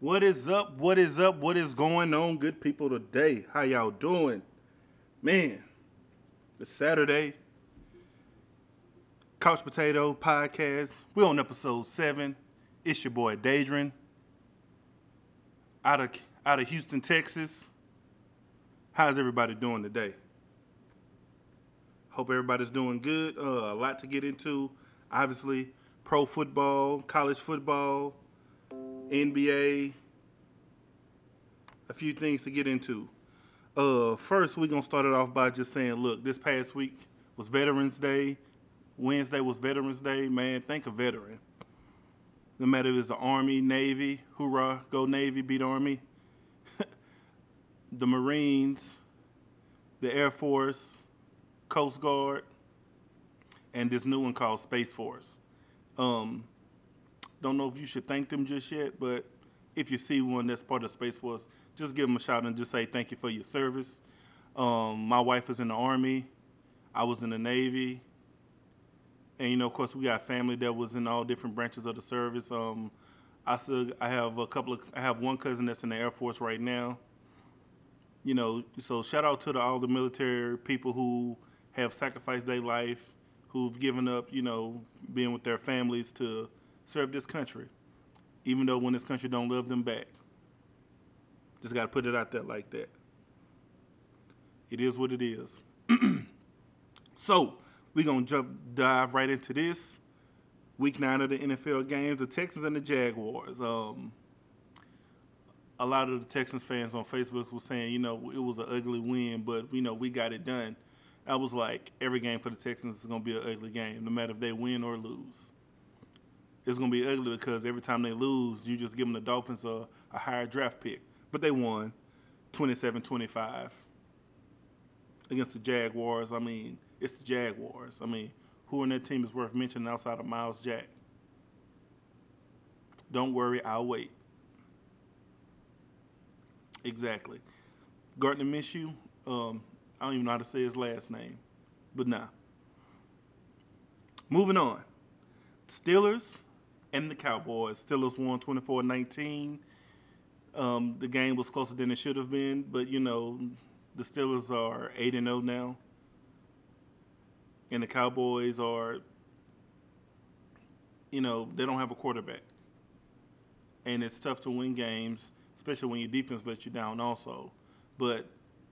What is up? What is up? What is going on, good people today? How y'all doing? Man, it's Saturday. Couch Potato Podcast. We're on episode seven. It's your boy Daedrin. Out of out of Houston, Texas. How's everybody doing today? Hope everybody's doing good. Uh, a lot to get into. Obviously, pro football, college football, NBA, a few things to get into. Uh, first, we're gonna start it off by just saying, look, this past week was Veterans Day. Wednesday was Veterans Day. Man, thank a veteran. No matter if it's the Army, Navy, hoorah, go Navy, beat Army, the Marines, the Air Force, Coast Guard, and this new one called Space Force. Um, don't know if you should thank them just yet, but if you see one that's part of the Space Force, just give them a shout and just say thank you for your service. Um, my wife is in the Army. I was in the Navy. And you know, of course, we got family that was in all different branches of the service. Um, I still, I have a couple of, I have one cousin that's in the Air Force right now. You know, so shout out to the, all the military people who have sacrificed their life, who've given up, you know, being with their families to serve this country, even though when this country don't love them back. Just got to put it out there like that. It is what it is. so we're gonna jump dive right into this week nine of the NFL games, the Texans and the Jaguars. Um, a lot of the Texans fans on Facebook were saying, you know, it was an ugly win, but you know we got it done. I was like, every game for the Texans is gonna be an ugly game, no matter if they win or lose. It's gonna be ugly because every time they lose, you just give them the Dolphins a, a higher draft pick. But they won 27-25 against the Jaguars. I mean, it's the Jaguars. I mean, who on that team is worth mentioning outside of Myles Jack? Don't worry, I'll wait. Exactly. Gardner Minshew, um, I don't even know how to say his last name, but nah. Moving on. Steelers and the Cowboys. Steelers won 24 19. Um, the game was closer than it should have been, but you know, the Steelers are 8 and 0 now. And the Cowboys are, you know, they don't have a quarterback. And it's tough to win games, especially when your defense lets you down, also. But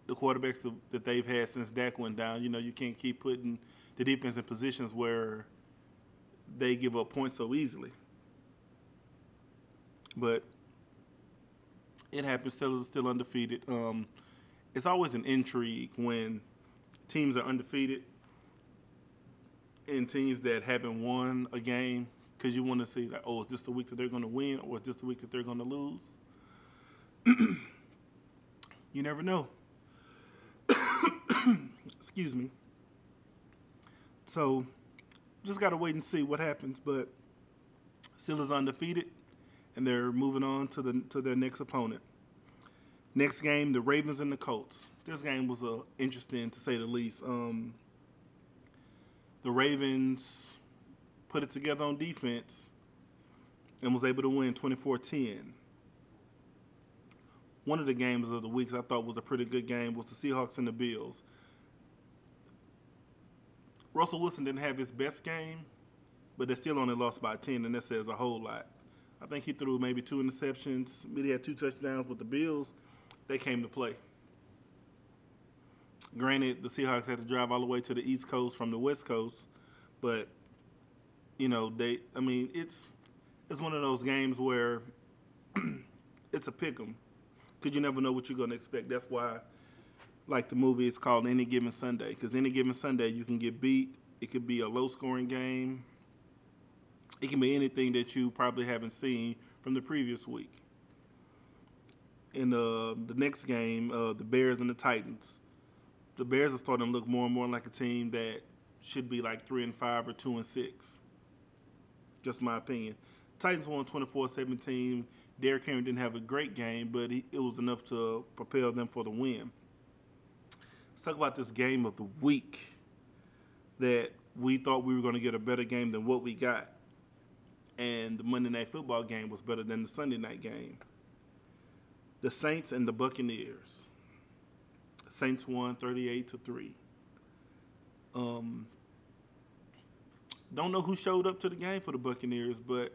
the quarterbacks that they've had since Dak went down, you know, you can't keep putting the defense in positions where they give up points so easily. But it happens. Steelers are still undefeated. Um, it's always an intrigue when teams are undefeated and teams that haven't won a game because you want to see like, oh, is this the week that they're going to win or is this the week that they're going to lose? you never know. Excuse me. So, just got to wait and see what happens. But Steelers undefeated, and they're moving on to the to their next opponent. Next game, the Ravens and the Colts. This game was uh, interesting to say the least. Um, the Ravens put it together on defense and was able to win 24-10. One of the games of the weeks I thought was a pretty good game was the Seahawks and the Bills. Russell Wilson didn't have his best game, but they still only lost by 10, and that says a whole lot. I think he threw maybe two interceptions, maybe he had two touchdowns, but the Bills, they came to play. Granted, the Seahawks had to drive all the way to the East Coast from the West Coast, but you know they. I mean, it's it's one of those games where it's a pick 'em because you never know what you're going to expect. That's why, like the movie, it's called Any Given Sunday because any given Sunday you can get beat. It could be a low-scoring game. It can be anything that you probably haven't seen from the previous week. In uh, the next game, uh, the Bears and the Titans the Bears are starting to look more and more like a team that should be like three and five or two and six. Just my opinion. Titans won 24-17. Derrick Henry didn't have a great game, but he, it was enough to propel them for the win. Let's talk about this game of the week. that we thought we were going to get a better game than what we got. And the Monday night football game was better than the Sunday night game. The Saints and the Buccaneers. Saints won 38 to 3. Um, don't know who showed up to the game for the Buccaneers, but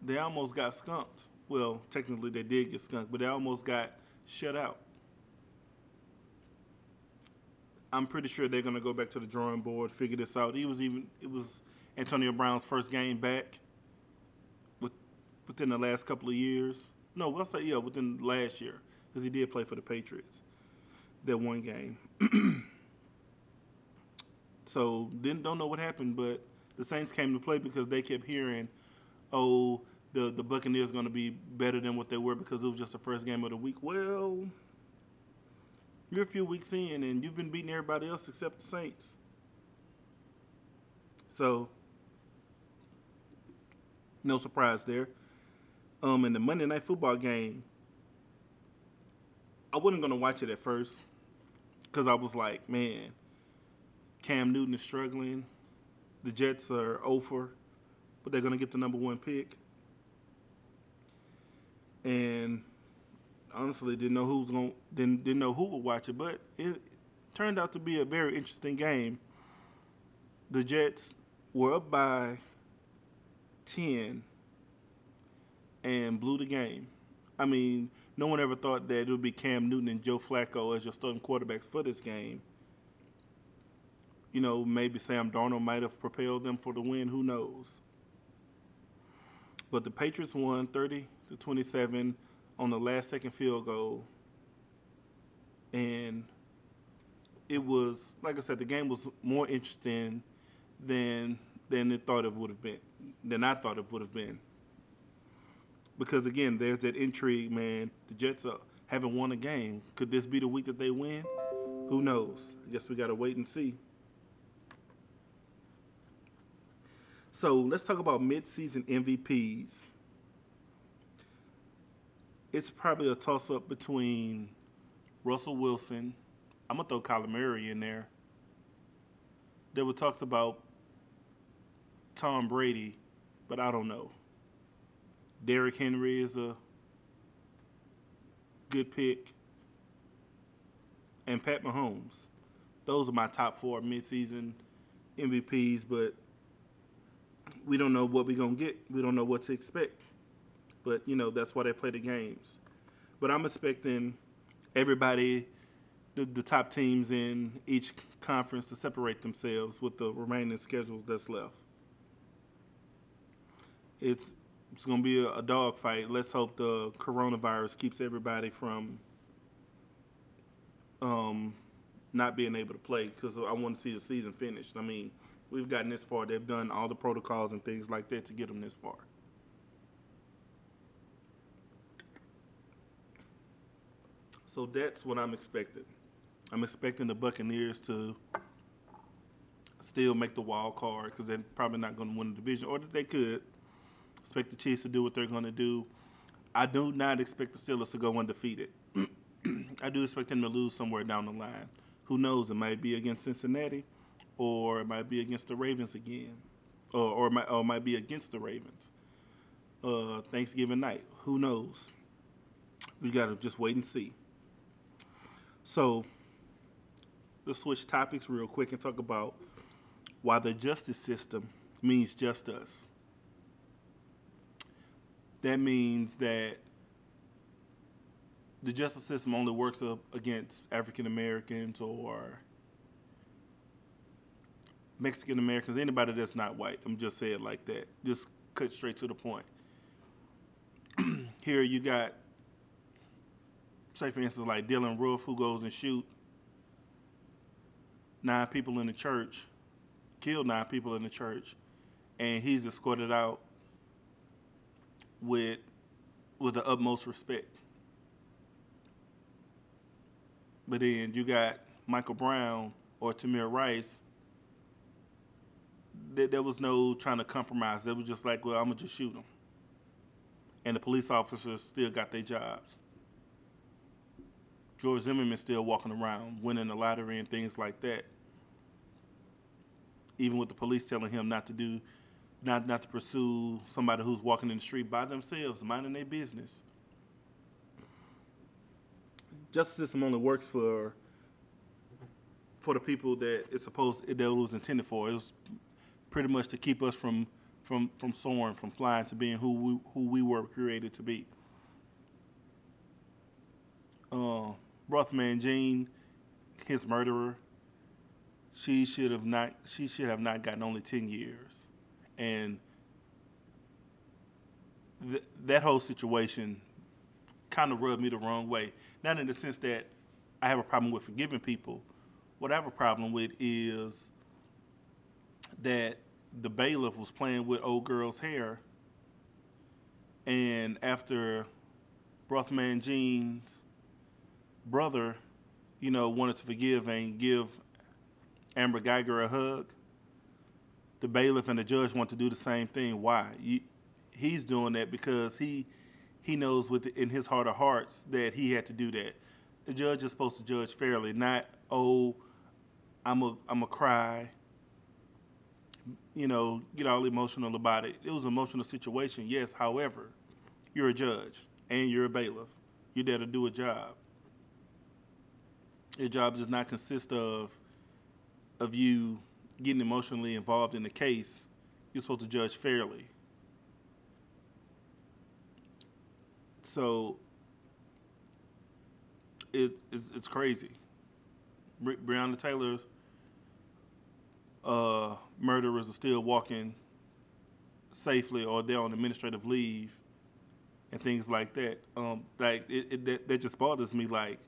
they almost got skunked. Well, technically they did get skunked, but they almost got shut out. I'm pretty sure they're gonna go back to the drawing board, figure this out. He was even it was Antonio Brown's first game back with within the last couple of years. No, I'll say yeah, within last year because he did play for the Patriots that one game. so didn't don't know what happened, but the Saints came to play because they kept hearing, "Oh, the the Buccaneers going to be better than what they were because it was just the first game of the week." Well, you're a few weeks in, and you've been beating everybody else except the Saints. So, no surprise there. Um, in the Monday Night Football game, I wasn't gonna watch it at first because I was like, man, Cam Newton is struggling. The Jets are over, but they're gonna get the number one pick. And honestly, didn't know who was going didn't didn't know who would watch it, but it turned out to be a very interesting game. The Jets were up by ten and blew the game. I mean, no one ever thought that it would be Cam Newton and Joe Flacco as your starting quarterbacks for this game. You know, maybe Sam Darnold might have propelled them for the win. Who knows? But the Patriots won 30 to 27 on the last second field goal. And it was, like I said, the game was more interesting than than it thought it would have been, than I thought it would have been because again, there's that intrigue, man. The Jets are, haven't won a game. Could this be the week that they win? Who knows? I guess we got to wait and see. So let's talk about midseason MVPs. It's probably a toss up between Russell Wilson. I'm gonna throw Kyler Murray in there. There were talks about Tom Brady, but I don't know. Derrick Henry is a good pick. And Pat Mahomes. Those are my top four midseason MVPs, but we don't know what we're going to get. We don't know what to expect. But, you know, that's why they play the games. But I'm expecting everybody, the, the top teams in each conference to separate themselves with the remaining schedules that's left. It's it's to be a, a dogfight. Let's hope the coronavirus keeps everybody from um, not being able to play because I want to see the season finished. I mean, we've gotten this far. They've done all the protocols and things like that to get them this far. So that's what I'm expecting. I'm expecting the Buccaneers to still make the wild card because they're probably not going to win the division, or that they could. Expect the Chiefs to do what they're going to do. I do not expect the Steelers to go undefeated. I do expect them to lose somewhere down the line. Who knows? It might be against Cincinnati, or it might be against the Ravens again, or or it might, or it might be against the Ravens. Uh, Thanksgiving night. Who knows? We gotta just wait and see. So, let's switch topics real quick and talk about why the justice system means just us that means that the justice system only works up against African Americans or Mexican Americans, anybody that's not white. I'm just saying like that. Just cut straight to the point. Here you got, say for instance, like Dylann Roof, who goes and shoot nine people in the church, killed nine people in the church, and he's escorted out with with the utmost respect. But then you got Michael Brown or Tamir Rice. There, was no trying to compromise. It was just like, well, I'm gonna just shoot them. And the police officers still got their jobs. George Zimmerman is still walking around, winning the lottery and things like that. even with the police telling him not to do, not not to pursue somebody who's walking in the street by themselves, minding their business. Justice system only works for for the people that it's supposed that it was intended for. It was pretty much to keep us from from from soaring, from flying to being who we who we were created to be. Uh, Botham Jean, his murderer, she should have not she should have not gotten only ten years, and th- that whole situation kind of rubbed me the wrong way. Not in the sense that I have a problem with forgiving people. What I have a problem with is that the bailiff was playing with old girl's hair, and after Botham Jean's brother, you know, wanted to forgive and give Amber Guyger a hug, the bailiff and the judge want to do the same thing. Why? You, he's doing that because he he knows within his heart of hearts that he had to do that. The judge is supposed to judge fairly, not oh, I'm a I'm a cry. You know, get all emotional about it. It was an emotional situation, yes. However, you're a judge and you're a bailiff. You're there to do a job. Your job does not consist of of you getting emotionally involved in the case. You're supposed to judge fairly. So it, it's, it's crazy. Bre- Breonna Taylor's uh, murderers are still walking safely or they're on administrative leave and things like that. Um, like it, it that, that just bothers me. Like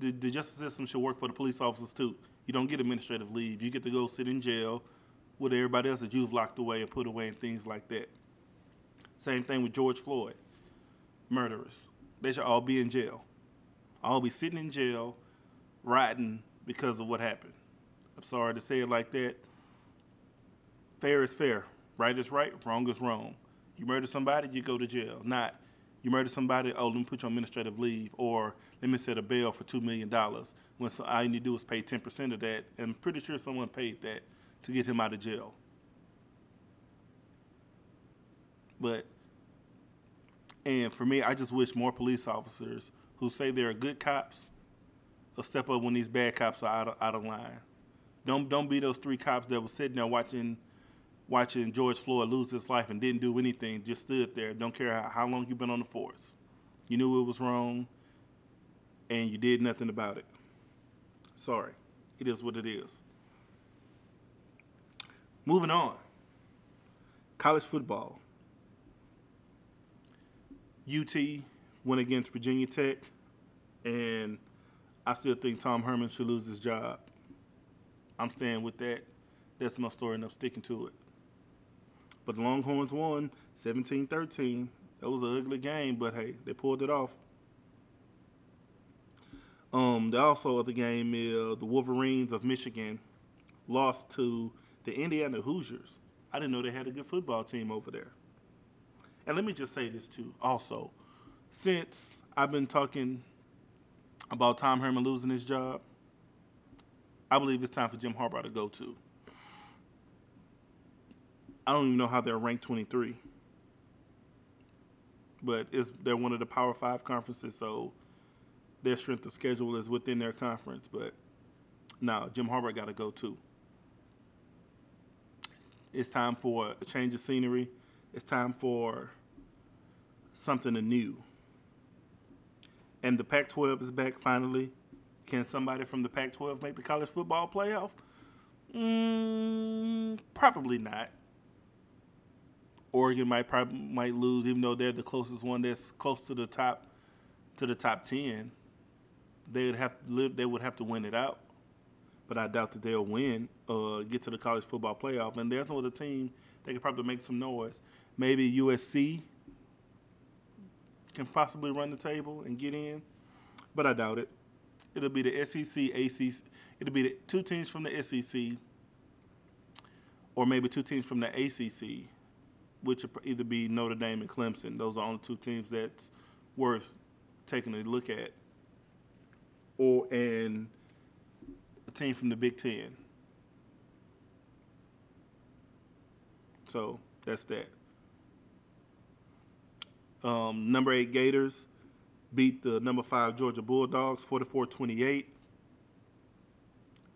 the, the justice system should work for the police officers too. You don't get administrative leave. You get to go sit in jail with everybody else that you've locked away and put away and things like that. Same thing with George Floyd. Murderers. They should all be in jail. All be sitting in jail, rotting because of what happened. I'm sorry to say it like that. Fair is fair. Right is right. Wrong is wrong. You murder somebody, you go to jail. Not you murder somebody, oh, let me put you on administrative leave, or let me set a bail for $2 million. When so, all you need to do is pay 10% of that. And I'm pretty sure someone paid that to get him out of jail. But, and for me, I just wish more police officers who say they're good cops will step up when these bad cops are out of, out of line. Don't, don't be those three cops that were sitting there watching watching George Floyd lose his life and didn't do anything, just stood there. Don't care how, how long you've been on the force. You knew it was wrong and you did nothing about it. Sorry. It is what it is. Moving on. College football. UT went against Virginia Tech, and I still think Tom Herman should lose his job. I'm staying with that. That's my story, and I'm sticking to it. But the Longhorns won 17 13. That was an ugly game, but hey, they pulled it off. Um, the also other game is the Wolverines of Michigan lost to the Indiana Hoosiers. I didn't know they had a good football team over there. And let me just say this too. Also, since I've been talking about Tom Herman losing his job, I believe it's time for Jim Harbaugh to go too. I don't even know how they're ranked 23, but it's, they're one of the Power Five conferences, so their strength of schedule is within their conference. But now Jim Harbaugh got to go too. It's time for a change of scenery. It's time for something new. And the Pac 12 is back finally. Can somebody from the Pac 12 make the college football playoff? Mm, probably not. Oregon might probably might lose, even though they're the closest one that's close to the top to the top ten. They would have to live. They would have to win it out, but I doubt that they'll win. Uh, get to the college football playoff, and there's no other team that could probably make some noise. Maybe USC can possibly run the table and get in, but I doubt it. It'll be the SEC, ACC. It'll be the two teams from the SEC, or maybe two teams from the ACC which would either be Notre Dame and Clemson. Those are only two teams that's worth taking a look at. Or and a team from the Big Ten. So that's that. Um, number eight Gators beat the number five Georgia Bulldogs 44 28.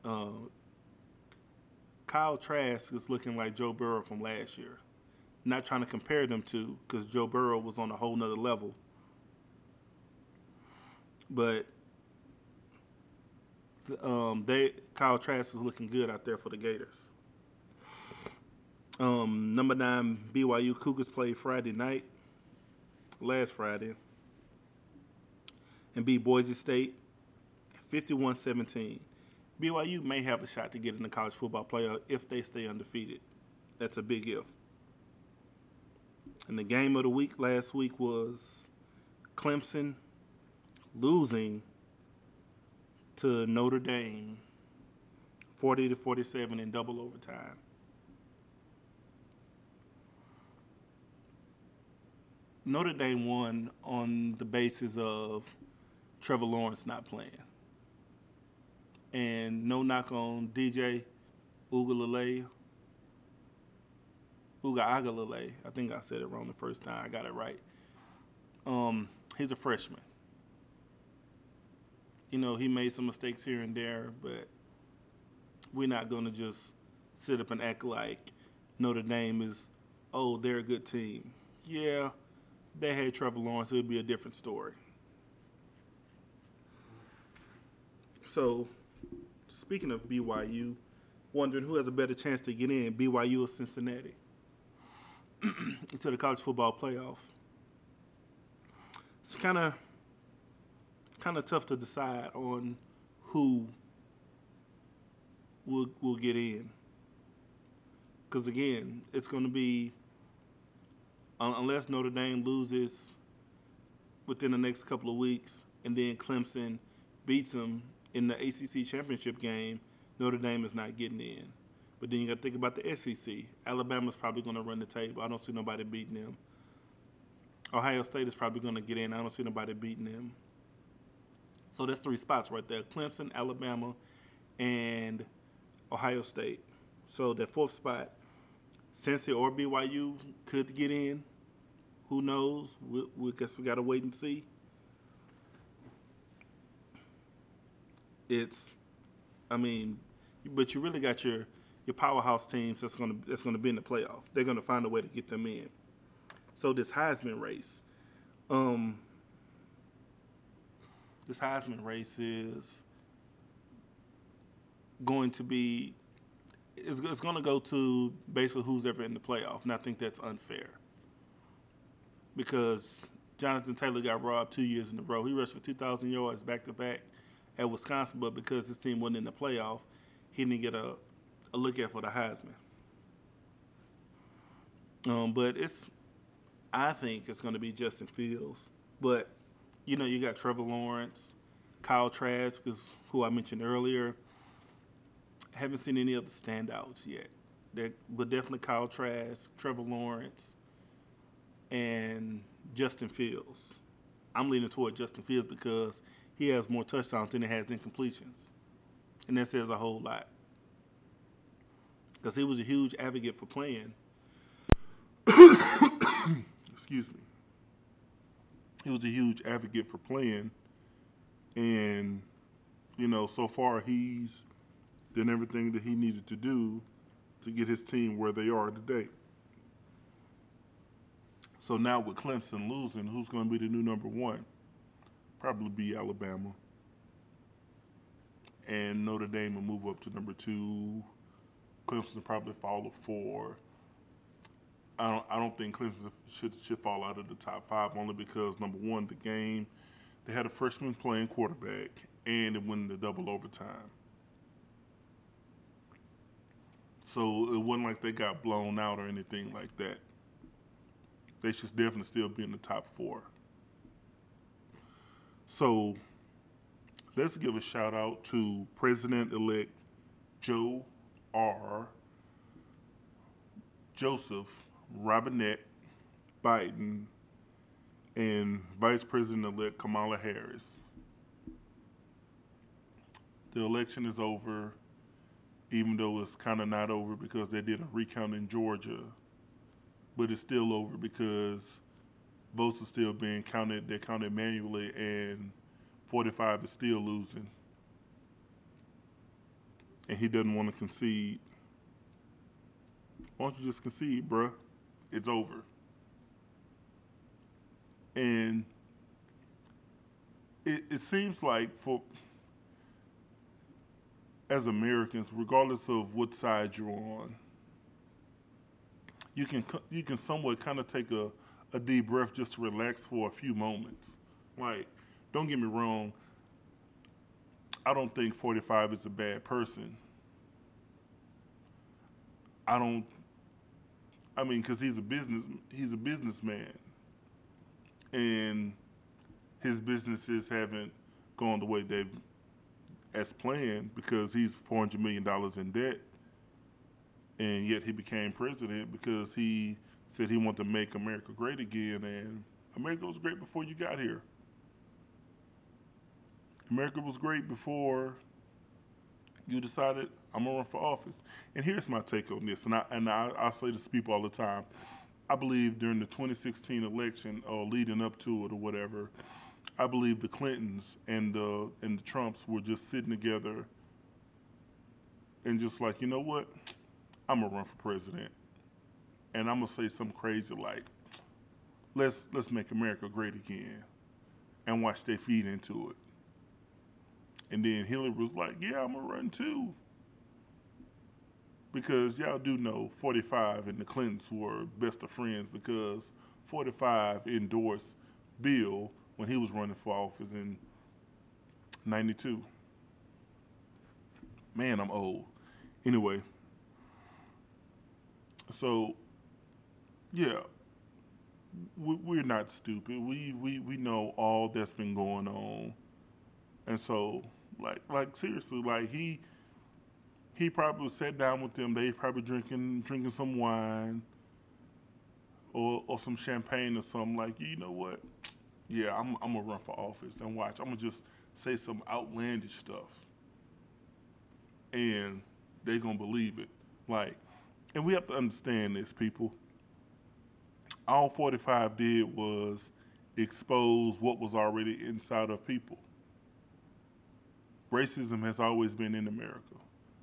Uh, Kyle Trask is looking like Joe Burrow from last year. Not trying to compare them to because Joe Burrow was on a whole nother level. But um, they Kyle Trask is looking good out there for the Gators. Um, number nine BYU Cougars played Friday night, last Friday, and beat Boise State 51-17. BYU may have a shot to get in the college football playoff if they stay undefeated. That's a big if. And the game of the week last week was Clemson losing to Notre Dame 40 to 47 in double overtime. Notre Dame won on the basis of Trevor Lawrence not playing. And no knock on DJ Ugalale. Uga Agalale. I think I said it wrong the first time. I got it right. Um, he's a freshman. You know, he made some mistakes here and there, but we're not going to just sit up and act like Notre Dame is, oh, they're a good team. Yeah, they had Trevor Lawrence, it would be a different story. So, speaking of BYU, wondering who has a better chance to get in, BYU or Cincinnati, into the college football playoff. It's kind of kind of tough to decide on who will will get in. Because again, it's going to be unless Notre Dame loses within the next couple of weeks, and then Clemson beats them in the ACC championship game, Notre Dame is not getting in. But then you got to think about the SEC. Alabama's probably going to run the table. I don't see nobody beating them. Ohio State is probably going to get in. I don't see nobody beating them. So that's three spots right there: Clemson, Alabama, and Ohio State. So that fourth spot, Cincy or BYU could get in. Who knows? We, we guess we got to wait and see. It's, I mean, but you really got your your powerhouse teams that's gonna that's gonna be in the playoff. They're gonna find a way to get them in. So this Heisman race, um, this Heisman race is going to be it's, it's going to go to basically who's ever in the playoff, and I think that's unfair because Jonathan Taylor got robbed two years in a row. He rushed for 2,000 yards back to back at Wisconsin, but because his team wasn't in the playoff, he didn't get a, a look at for the Heisman. Um, but it's, I think it's going to be Justin Fields. But, you know, you got Trevor Lawrence, Kyle Trask, is who I mentioned earlier. Haven't seen any other standouts yet. But definitely Kyle Trask, Trevor Lawrence, and Justin Fields. I'm leaning toward Justin Fields because he has more touchdowns than he has incompletions. And that says a whole lot. Because he was a huge advocate for playing. Excuse me. He was a huge advocate for playing. And, you know, so far he's done everything that he needed to do to get his team where they are today. So now with Clemson losing, who's going to be the new number one? Probably be Alabama. And Notre Dame will move up to number two. Clemson probably fall to four. I don't. I don't think Clemson should should fall out of the top five only because number one, the game they had a freshman playing quarterback and it went into double overtime. So it wasn't like they got blown out or anything like that. They should definitely still be in the top four. So let's give a shout out to President elect Joe R. Joseph Robinette Biden and Vice President elect Kamala Harris. The election is over even though it's kind of not over because they did a recount in Georgia but it's still over because votes are still being counted. They're counted manually, and 45 is still losing. And he doesn't want to concede. Why don't you just concede, bruh? It's over. And it, it seems like for as Americans, regardless of what side you're on, you can you can somewhat kind of take a, a deep breath just to relax for a few moments. Like, don't get me wrong, I don't think 45 is a bad person. I don't. I mean, because he's a business he's a businessman, and his businesses haven't gone the way they've as planned because he's 400 million dollars in debt, and yet he became president because he said he wanted to make America great again, and America was great before you got here. America was great before you decided I'm gonna run for office. And here's my take on this, and I and I, I say this to people all the time. I believe during the 2016 election or leading up to it or whatever, I believe the Clintons and the and the Trumps were just sitting together and just like, you know what? I'm gonna run for president. And I'm gonna say something crazy like, let's let's make America great again and watch they feed into it. And then Hillary was like, Yeah, I'm gonna run too. Because y'all do know 45 and the Clintons were best of friends because 45 endorsed Bill when he was running for office in 92. Man, I'm old. Anyway, so yeah, we, are not stupid. We, we we know all that's been going on, and so like like seriously, like he he probably sat down with them. They probably drinking drinking some wine or or some champagne or something. Like you know what? Yeah, I'm I'm gonna run for office and watch. I'm gonna just say some outlandish stuff, and they gonna believe it. Like, and we have to understand this, people. All 45 did was expose what was already inside of people. Racism has always been in America.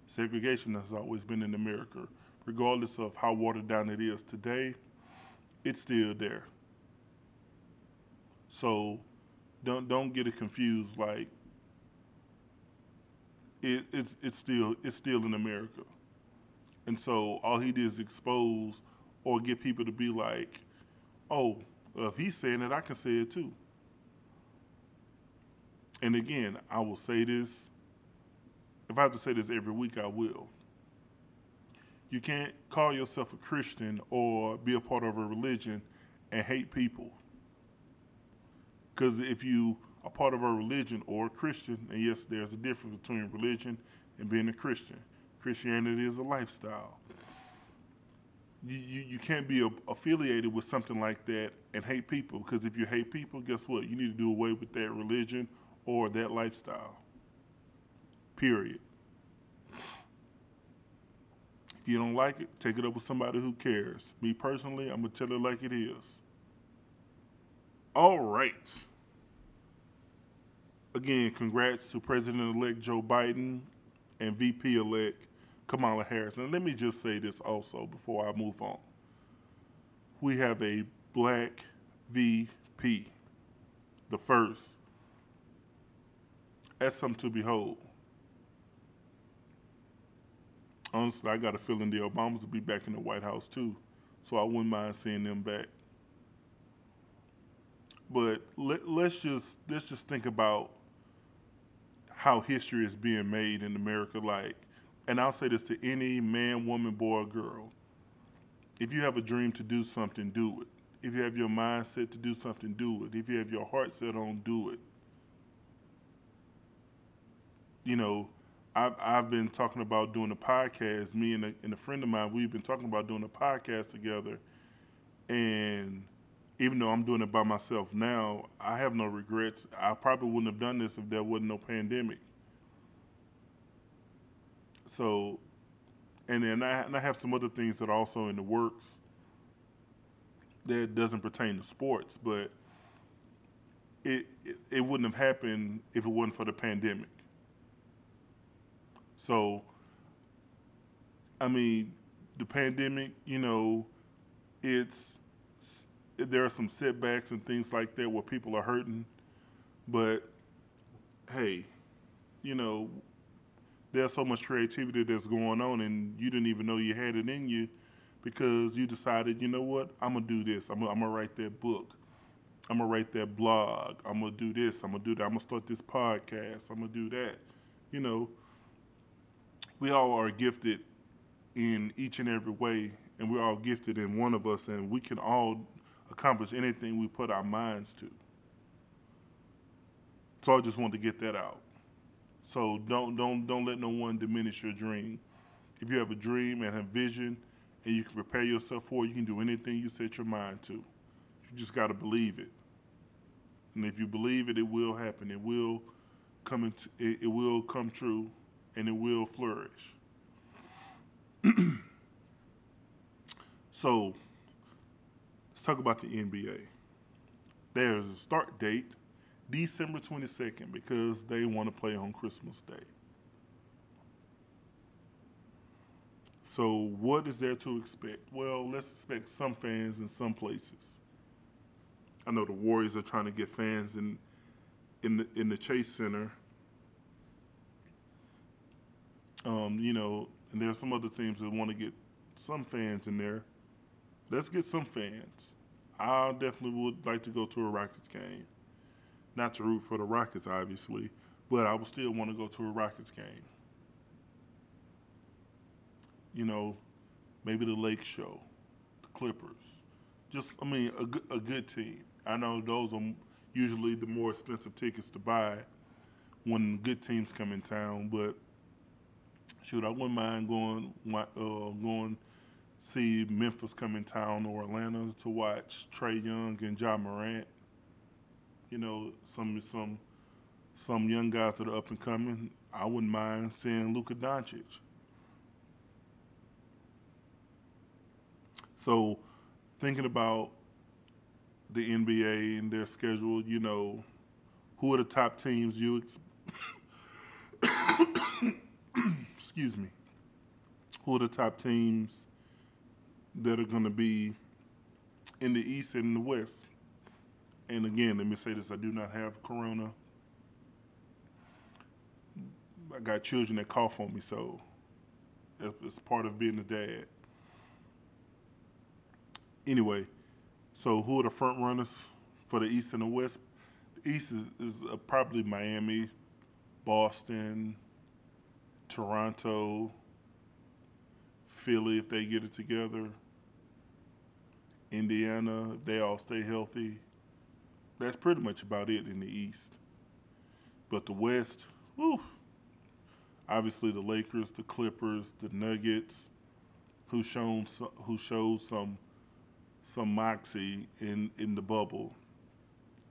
Segregation has always been in America. Regardless of how watered down it is today, it's still there. So don't don't get it confused like it, it's it's still it's still in America. And so all he did is expose or get people to be like, oh, if he's saying it, I can say it too. And again, I will say this. If I have to say this every week, I will. You can't call yourself a Christian or be a part of a religion and hate people. Because if you are part of a religion or a Christian, and yes, there's a difference between religion and being a Christian. Christianity is a lifestyle. You, you, you can't be a, affiliated with something like that and hate people because if you hate people, guess what? You need to do away with that religion or that lifestyle. Period. If you don't like it, take it up with somebody who cares. Me personally, I'm going to tell it like it is. All right. Again, congrats to President elect Joe Biden and VP elect Kamala Harris. And let me just say this also before I move on. We have a black VP, the first that's something to behold. Honestly, I got a feeling the Obamas will be back in the White House too, so I wouldn't mind seeing them back. But let, let's just let's just think about how history is being made in America. Like, and I'll say this to any man, woman, boy, or girl: if you have a dream to do something, do it. If you have your mindset to do something, do it. If you have your heart set on, do it you know, I've, I've been talking about doing a podcast. Me and a, and a friend of mine, we've been talking about doing a podcast together. And even though I'm doing it by myself now, I have no regrets. I probably wouldn't have done this if there wasn't no pandemic. So, and then I, and I have some other things that are also in the works. that doesn't pertain to sports, but it, it it wouldn't have happened if it wasn't for the pandemic. So, I mean, the pandemic, you know, it's there are some setbacks and things like that where people are hurting, but hey, you know, there's so much creativity that's going on, and you didn't even know you had it in you because you decided, you know what, I'm gonna do this. I'm gonna, I'm gonna write that book. I'm gonna write that blog. I'm gonna do this. I'm gonna do that. I'm gonna start this podcast. I'm gonna do that. You know, we all are gifted in each and every way, and we're all gifted in one of us, and we can all accomplish anything we put our minds to. So I just wanted to get that out. So don't don't don't let no one diminish your dream. If you have a dream and a vision, and you can prepare yourself for it, you can do anything you set your mind to. You just got to believe it. And if you believe it, it will happen. It will come into, it, it will come true, and it will flourish. so let's talk about the NBA. There's a start date December 22nd because they want to play on Christmas Day. So, what is there to expect? Well, let's expect some fans in some places. I know the Warriors are trying to get fans in in the in the Chase Center. Um, you know, and there are some other teams that want to get some fans in there. Let's get some fans. I definitely would like to go to a Rockets game. Not to root for the Rockets, obviously, but I would still want to go to a Rockets game. You know, maybe the Lake Show, the Clippers. Just, I mean, a, a good team. I know those are usually the more expensive tickets to buy when good teams come in town, but shoot, I wouldn't mind going uh, going see Memphis come in town or Atlanta to watch Trae Young and John Morant. You know, some some some young guys that are up and coming. I wouldn't mind seeing Luka Doncic. So, thinking about the NBA and their schedule, you know, who are the top teams you ex- excuse me, who are the top teams that are going to be in the East and in the West? And again, let me say this: I do not have Corona. I got children that cough on me, so it's part of being a dad. Anyway, so who are the front runners for the East and the West? The East is, is uh, probably Miami, Boston, Toronto, Philly if they get it together, Indiana if they all stay healthy. That's pretty much about it in the East. But the West, whew, obviously the Lakers, the Clippers, the Nuggets, who shown so- who showed some some moxie in in the bubble.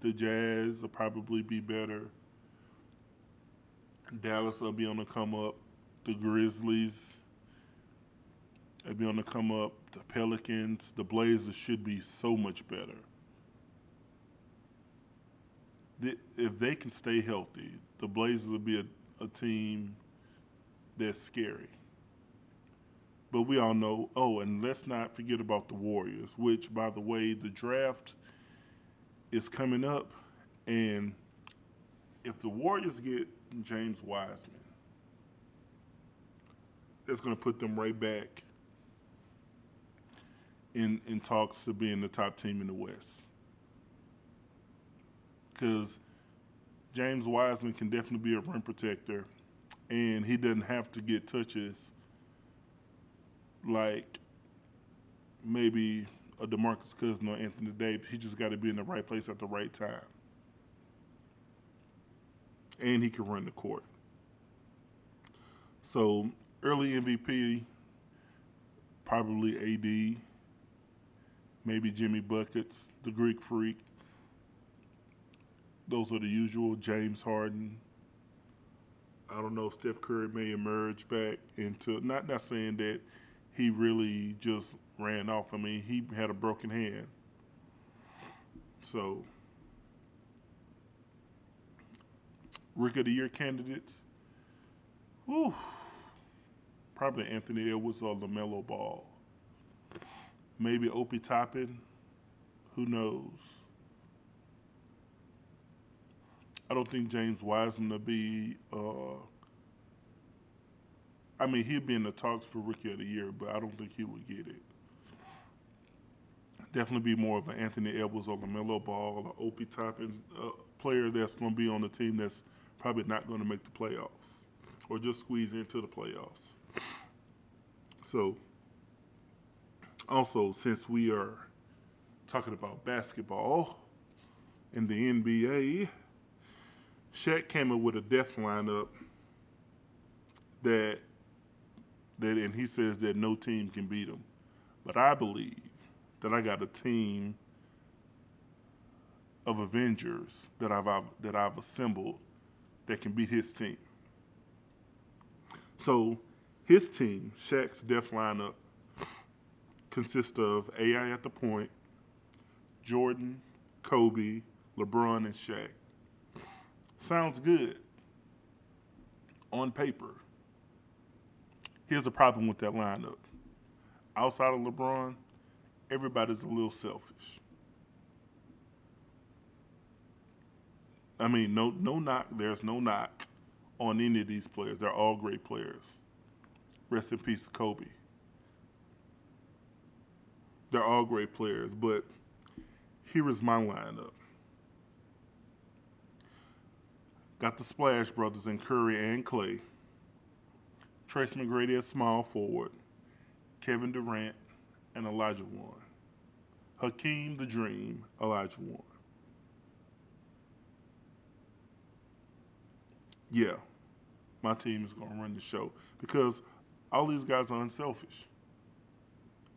The Jazz will probably be better. Dallas will be on the come up. The Grizzlies will be on the come up. The Pelicans, the Blazers should be so much better. The, if they can stay healthy, the Blazers will be a, a team that's scary. But we all know, oh, and let's not forget about the Warriors, which, by the way, the draft is coming up. And if the Warriors get James Wiseman, that's going to put them right back in, in talks to being the top team in the West. Because James Wiseman can definitely be a rim protector, and he doesn't have to get touches like maybe a DeMarcus Cousins or Anthony Davis. He just got to be in the right place at the right time. And he can run the court. So early MVP, probably AD, maybe Jimmy Buckets, the Greek Freak. Those are the usual. James Harden. I don't know Steph Curry may emerge back into not not saying that he really just ran off. I mean, he had a broken hand. So, Rookie of the Year candidates. Whew. Probably Anthony Edwards or LaMelo Ball. Maybe Obi Toppin. Who knows? I don't think James Wiseman will be. Uh, I mean, he'll be in the talks for Rookie of the Year, but I don't think he will get it. Definitely be more of an Anthony Edwards or LaMelo Ball or Obi Toppin uh, player that's going to be on the team that's probably not going to make the playoffs or just squeeze into the playoffs. So, also, since we are talking about basketball in the NBA, Shaq came up with a death lineup that that and he says that no team can beat him. But I believe that I got a team of Avengers that I've, I've that I've assembled that can beat his team. So his team, Shaq's death lineup, consists of AI at the point, Jordan, Kobe, LeBron, and Shaq. Sounds good on paper. Here's the problem with that lineup. Outside of LeBron, everybody's a little selfish. I mean, no no knock, there's no knock on any of these players. They're all great players. Rest in peace to Kobe. They're all great players, but here is my lineup. Got the Splash Brothers in Curry and Klay. Tracy McGrady at small forward. Kevin Durant and Olajuwon. Hakeem the Dream, Olajuwon. Yeah, my team is going to run the show because all these guys are unselfish.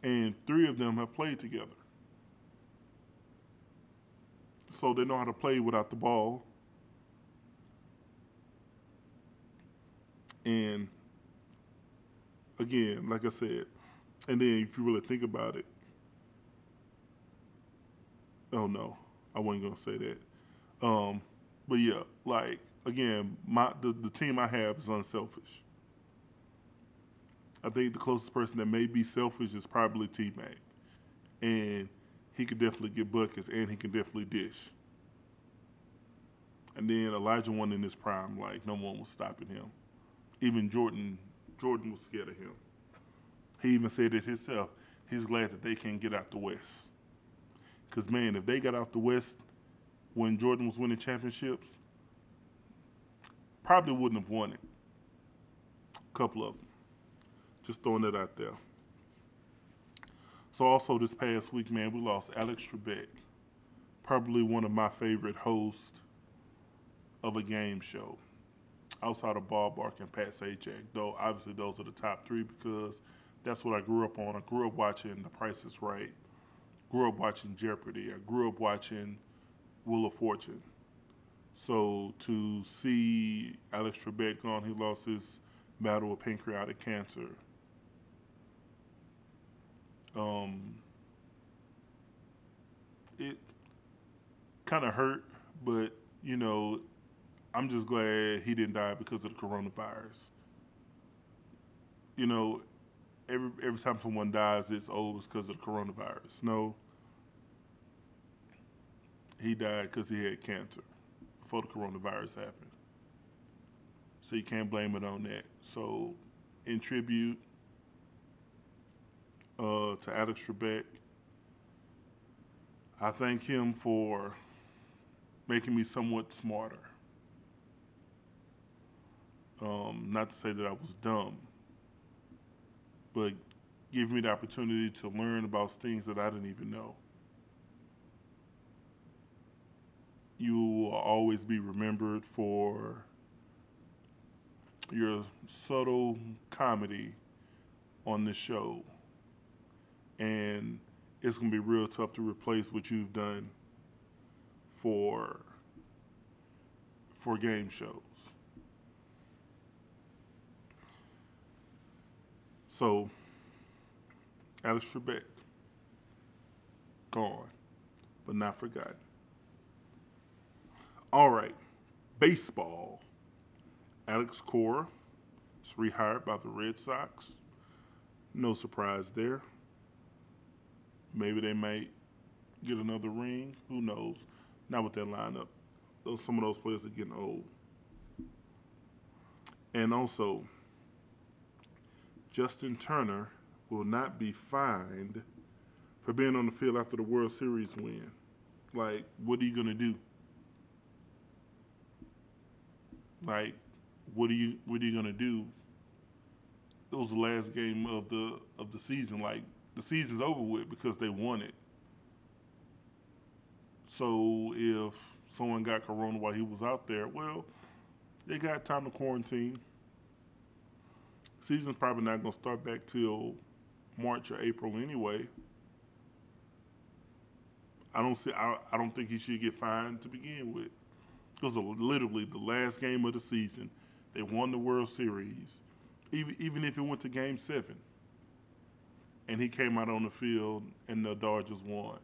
And three of them have played together. So they know how to play without the ball. And again, like I said, and then if you really think about it, oh no, I wasn't gonna say that. Um, but yeah, like again, my the, the team I have is unselfish. I think the closest person that may be selfish is probably T Mac. And he could definitely get buckets and he can definitely dish. And then Olajuwon in his prime, like no one was stopping him. Even Jordan Jordan was scared of him. He even said it himself. He's glad that they can't get out the West. Because, man, if they got out the West when Jordan was winning championships, probably wouldn't have won it. A couple of them. Just throwing it out there. So, also this past week, man, we lost Alex Trebek, probably one of my favorite hosts of a game show outside of Bob Bark and Pat Sajak, though obviously those are the top three because that's what I grew up on. I grew up watching The Price is Right, grew up watching Jeopardy, I grew up watching Wheel of Fortune. So to see Alex Trebek gone, he lost his battle with pancreatic cancer. Um, it kind of hurt, but you know, I'm just glad he didn't die because of the coronavirus. You know, every every time someone dies, it's always because of the coronavirus. No, he died because he had cancer before the coronavirus happened. So you can't blame it on that. So, in tribute uh, to Alex Trebek, I thank him for making me somewhat smarter. Um, not to say that I was dumb, but giving me the opportunity to learn about things that I didn't even know. You will always be remembered for your subtle comedy on the show. And it's going to be real tough to replace what you've done for for game shows. So, Alex Trebek, gone, but not forgotten. All right, baseball. Alex Cora is rehired by the Red Sox. No surprise there. Maybe they might get another ring. Who knows? Not with that lineup. Those some of those players are getting old. And also, Justin Turner will not be fined for being on the field after the World Series win. Like, what are you gonna do? Like, what are you what are you gonna do? It was the last game of the of the season. Like, the season's over with because they won it. So if someone got corona while he was out there, well, they got time to quarantine. Season's probably not gonna start back till March or April anyway. I don't see. I, I don't think he should get fined to begin with. It was a, literally the last game of the season. They won the World Series, even even if it went to Game Seven, and he came out on the field and the Dodgers won,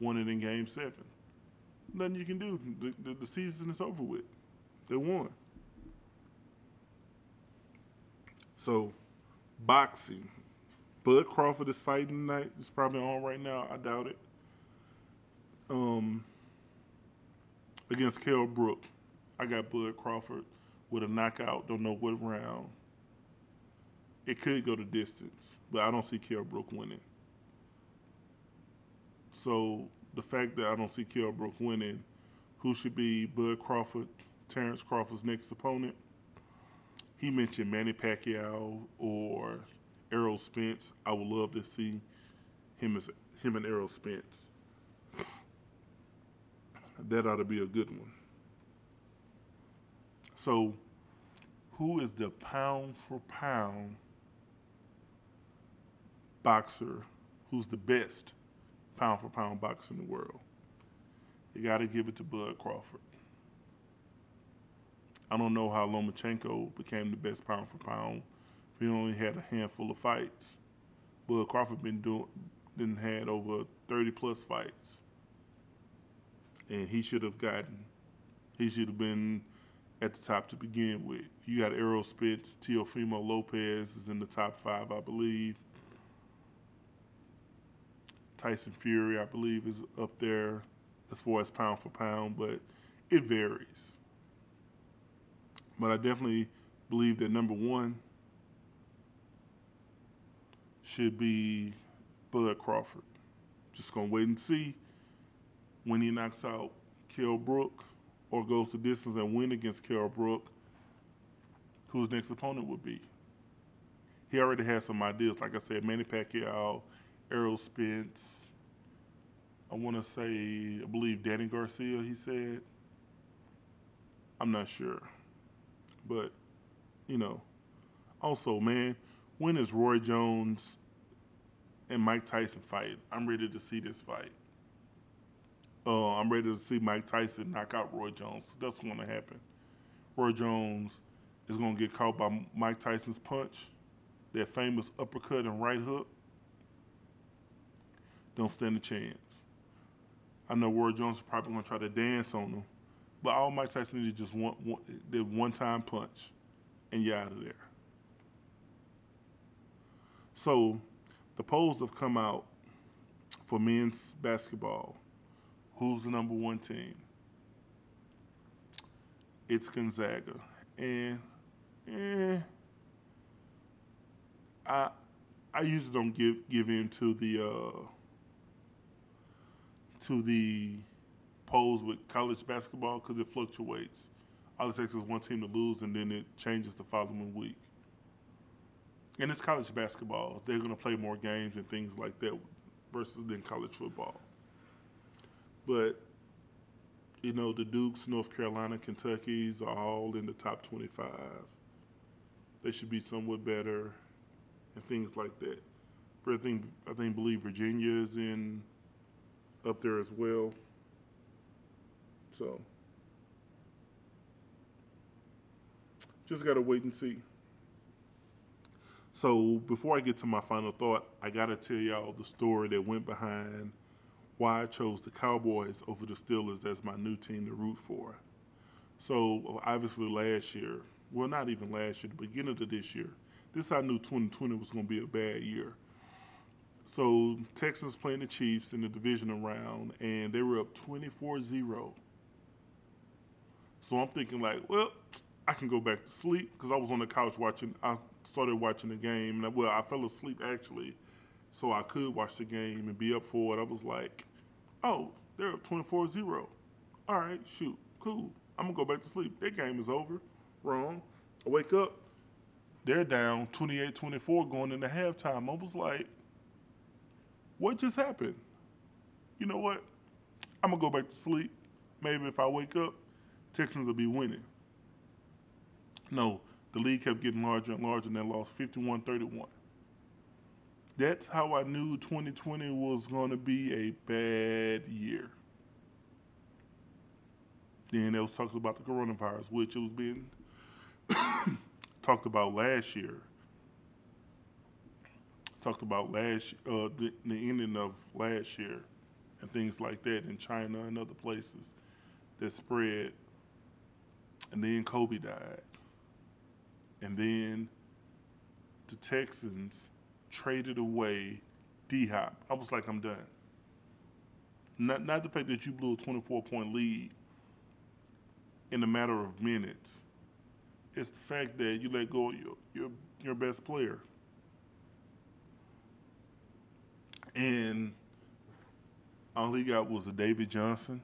won it in Game Seven. Nothing you can do. The, the, the season is over with. They won. So, boxing. Bud Crawford is fighting tonight. It's probably on right now. I doubt it. Um, against Kell Brook. I got Bud Crawford with a knockout. Don't know what round. It could go to distance, but I don't see Kell Brook winning. So the fact that I don't see Kell Brook winning, who should be Bud Crawford, Terrence Crawford's next opponent? He mentioned Manny Pacquiao or Errol Spence. I would love to see him as him and Errol Spence. That ought to be a good one. So, who is the pound for pound boxer who's the best pound for pound boxer in the world? You got to give it to Bud Crawford. I don't know how Lomachenko became the best pound for pound. He only had a handful of fights. Bud Crawford been doing, didn't had over 30 plus fights and he should have gotten. He should have been at the top to begin with. You got Errol Spence, Teofimo Lopez is in the top five, I believe. Tyson Fury, I believe, is up there as far as pound for pound, but it varies. But I definitely believe that number one should be Bud Crawford. Just gonna wait and see when he knocks out Kell Brook or goes to distance and win against Kell Brook, who his next opponent would be. He already has some ideas. Like I said, Manny Pacquiao, Errol Spence. I want to say, I believe Danny Garcia, he said. I'm not sure. But, you know, also, man, when is Roy Jones and Mike Tyson fight? I'm ready to see this fight. Uh, I'm ready to see Mike Tyson knock out Roy Jones. That's going to happen. Roy Jones is going to get caught by Mike Tyson's punch, that famous uppercut and right hook. Don't stand a chance. I know Roy Jones is probably going to try to dance on him, but all Mike Tyson needs just one, one, the one-time punch, and you're out of there. So, the polls have come out for men's basketball who's the number one team? It's Gonzaga. And eh, I I usually don't give give in to the uh, to the polls with college basketball because it fluctuates. All it takes is one team to lose, and then it changes the following week. And it's college basketball; they're going to play more games and things like that versus than college football. But you know, the Dukes, North Carolina, Kentucky's are all in the top 25. They should be somewhat better, and things like that. But I think I think believe Virginia is in up there as well. So just gotta wait and see. So before I get to my final thought, I gotta tell y'all the story that went behind why I chose the Cowboys over the Steelers as my new team to root for. So obviously last year, well, not even last year, the beginning of this year, this I knew 2020 was to be a bad year. So Texans playing the Chiefs in the divisional round, and they were up 24-0. So I'm thinking like, well, I can go back to sleep because I was on the couch watching. I started watching the game, and well, I fell asleep actually, so I could watch the game and be up for it. I was like, oh, they're up 24-0. All right, shoot, cool. I'm gonna go back to sleep. That game is over. Wrong. I wake up, they're down 28-24 going into halftime. I was like, what just happened? You know what? I'm gonna go back to sleep. Maybe if I wake up, Texans will be winning. No, the lead kept getting larger and larger, and they lost 51 31. That's how I knew 2020 was going to be a bad year. Then there was talks about the coronavirus, which it was being talked about last year. Talked about last uh, the, the ending of last year and things like that in China and other places that spread. And then Kobe died. And then the Texans traded away D Hop. I was like, I'm done. Not not the fact that you blew a 24 point lead in a matter of minutes. It's the fact that you let go of your your, your best player. And all he got was a David Johnson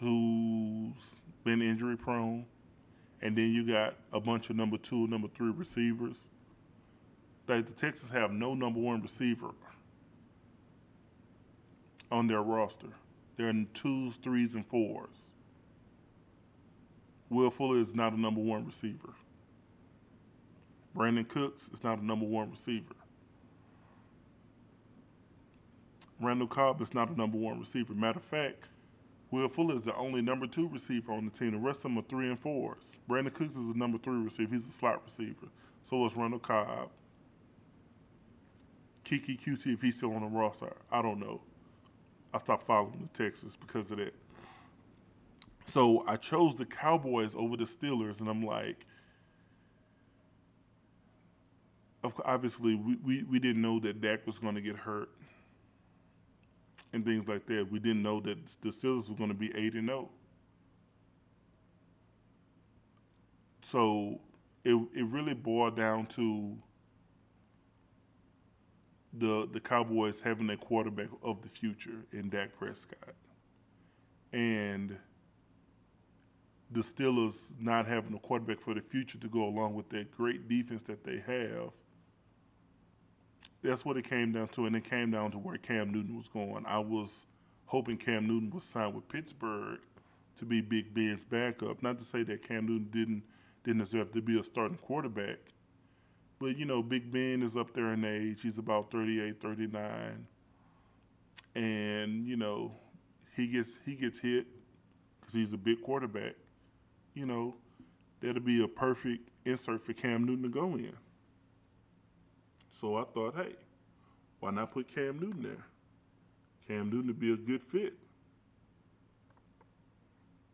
who's been injury prone. And then you got a bunch of number two, number three receivers. That the Texans have no number one receiver on their roster. They're in twos, threes, and fours. Will Fuller is not a number one receiver. Brandin Cooks is not a number one receiver. Randall Cobb is not a number one receiver. Matter of fact, Will Fuller is the only number two receiver on the team. The rest of them are three and fours. Brandin Cooks is a number three receiver. He's a slot receiver. So is Randall Cobb. Keke Coutee, if he's still on the roster, I don't know. I stopped following the Texans because of that. So I chose the Cowboys over the Steelers, and I'm like, obviously, we, we, we didn't know that Dak was going to get hurt and things like that. We didn't know that the Steelers were going to be 8 and 0. So it, it really boiled down to the the Cowboys having a quarterback of the future in Dak Prescott. And the Steelers not having a quarterback for the future to go along with that great defense that they have. That's what it came down to, and it came down to where Cam Newton was going. I was hoping Cam Newton would sign with Pittsburgh to be Big Ben's backup. Not to say that Cam Newton didn't didn't deserve to be a starting quarterback, but you know, Big Ben is up there in age. He's about 38, 39. And, you know, he gets he gets hit because he's a big quarterback. You know, that'll be a perfect insert for Cam Newton to go in. So I thought, hey, why not put Cam Newton there? Cam Newton would be a good fit.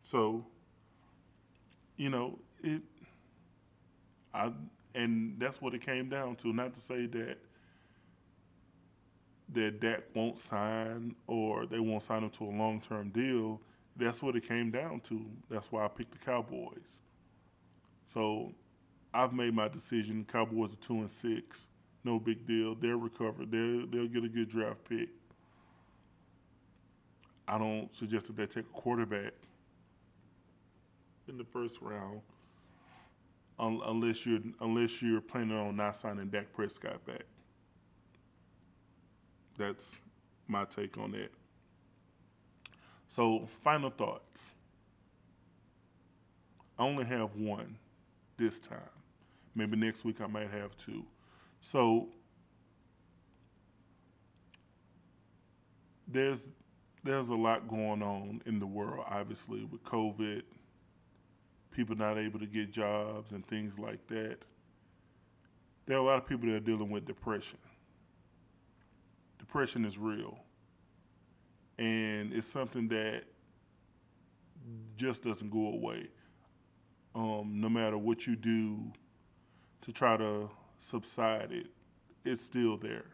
So, you know, it I and that's what it came down to. Not to say that that Dak won't sign or they won't sign him to a long term deal. That's what it came down to. That's why I picked the Cowboys. So I've made my decision. Cowboys are two and six. No big deal. They'll recover. They'll they'll get a good draft pick. I don't suggest that they take a quarterback in the first round unless you're unless you're planning on not signing Dak Prescott back. That's my take on that. So, final thoughts. I only have one this time. Maybe next week I might have two. So, there's there's a lot going on in the world, obviously, with COVID people not able to get jobs and things like that. There are a lot of people that are dealing with depression. Depression is real. And it's something that just doesn't go away. Um, no matter what you do to try to subside it, it's still there.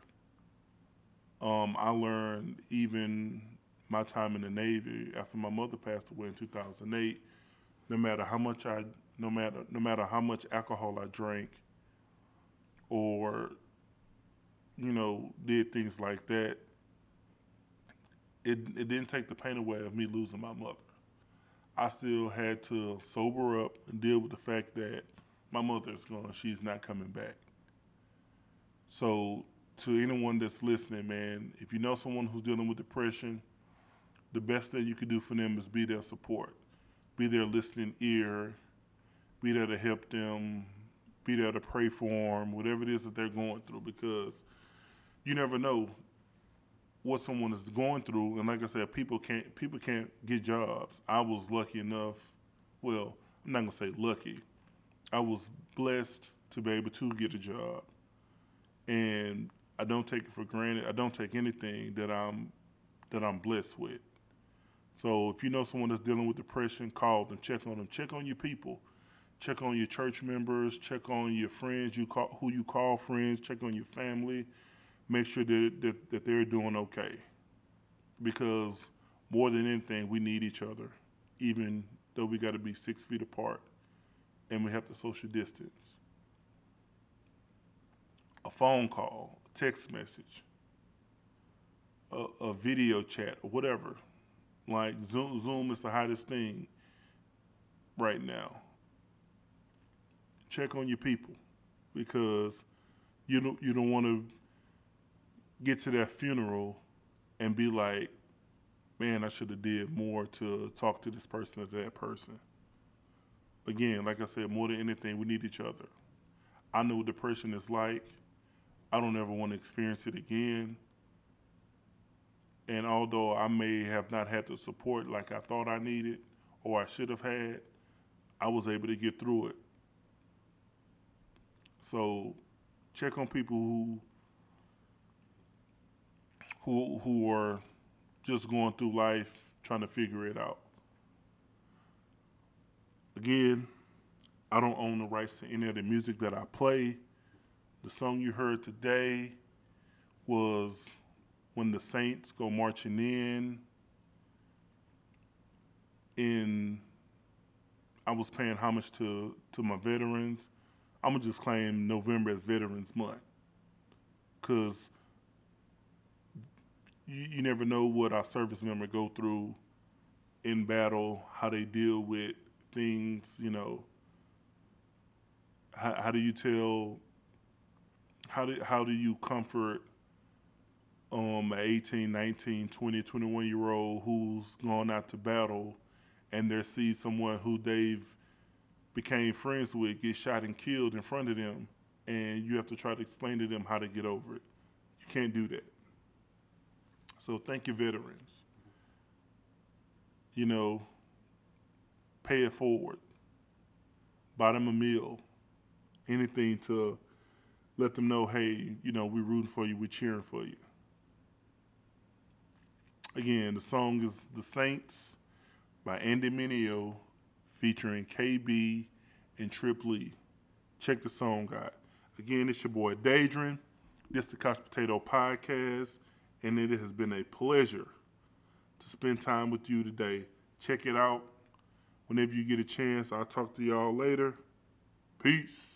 Um, I learned even my time in the Navy after my mother passed away in 2008. No matter how much I, no matter no matter how much alcohol I drank, or you know did things like that, it it didn't take the pain away of me losing my mother. I still had to sober up and deal with the fact that my mother is gone. She's not coming back. So, to anyone that's listening, man, if you know someone who's dealing with depression, the best thing you can do for them is be their support, be their listening ear, be there to help them, be there to pray for them, whatever it is that they're going through, because you never know what someone is going through. And like I said, people can't people can't get jobs. I was lucky enough. Well, I'm not gonna say lucky. I was blessed to be able to get a job, and I don't take it for granted. I don't take anything that I'm that I'm blessed with. So if you know someone that's dealing with depression, call them, check on them, check on your people, check on your church members, check on your friends, you call who you call friends, check on your family, make sure that, that, that they're doing okay. Because more than anything, we need each other, even though we got to be six feet apart and we have to social distance. A phone call, text message, a, a video chat, or whatever. Like Zoom, Zoom is the hottest thing right now. Check on your people because you don't you don't want to get to that funeral and be like, man, I should have did more to talk to this person or that person. Again, like I said, more than anything, we need each other. I know what depression is like. I don't ever want to experience it again. And although I may have not had the support like I thought I needed or I should have had, I was able to get through it. So check on people who who who are just going through life trying to figure it out. Again, I don't own the rights to any of the music that I play. The song you heard today was When the Saints Go Marching In. In I was paying homage to, to my veterans. I'm gonna just claim November as Veterans Month. Cause you, you never know what our service member go through in battle, how they deal with things, you know. How, how do you tell, how do, how do you comfort um, an 18, 19, 20, 21 year old who's gone out to battle and they see someone who they've became friends with get shot and killed in front of them and you have to try to explain to them how to get over it. You can't do that. So thank you, veterans. You know, pay it forward. Buy them a meal. Anything to let them know, hey, you know, we're rooting for you, we're cheering for you. Again, the song is The Saints by Andy Mineo featuring KB and Trip Lee. Check the song out. Again, it's your boy Daedrin. This the Couch Potato Podcast and it has been a pleasure to spend time with you today. Check it out whenever you get a chance. I'll talk to y'all later. Peace.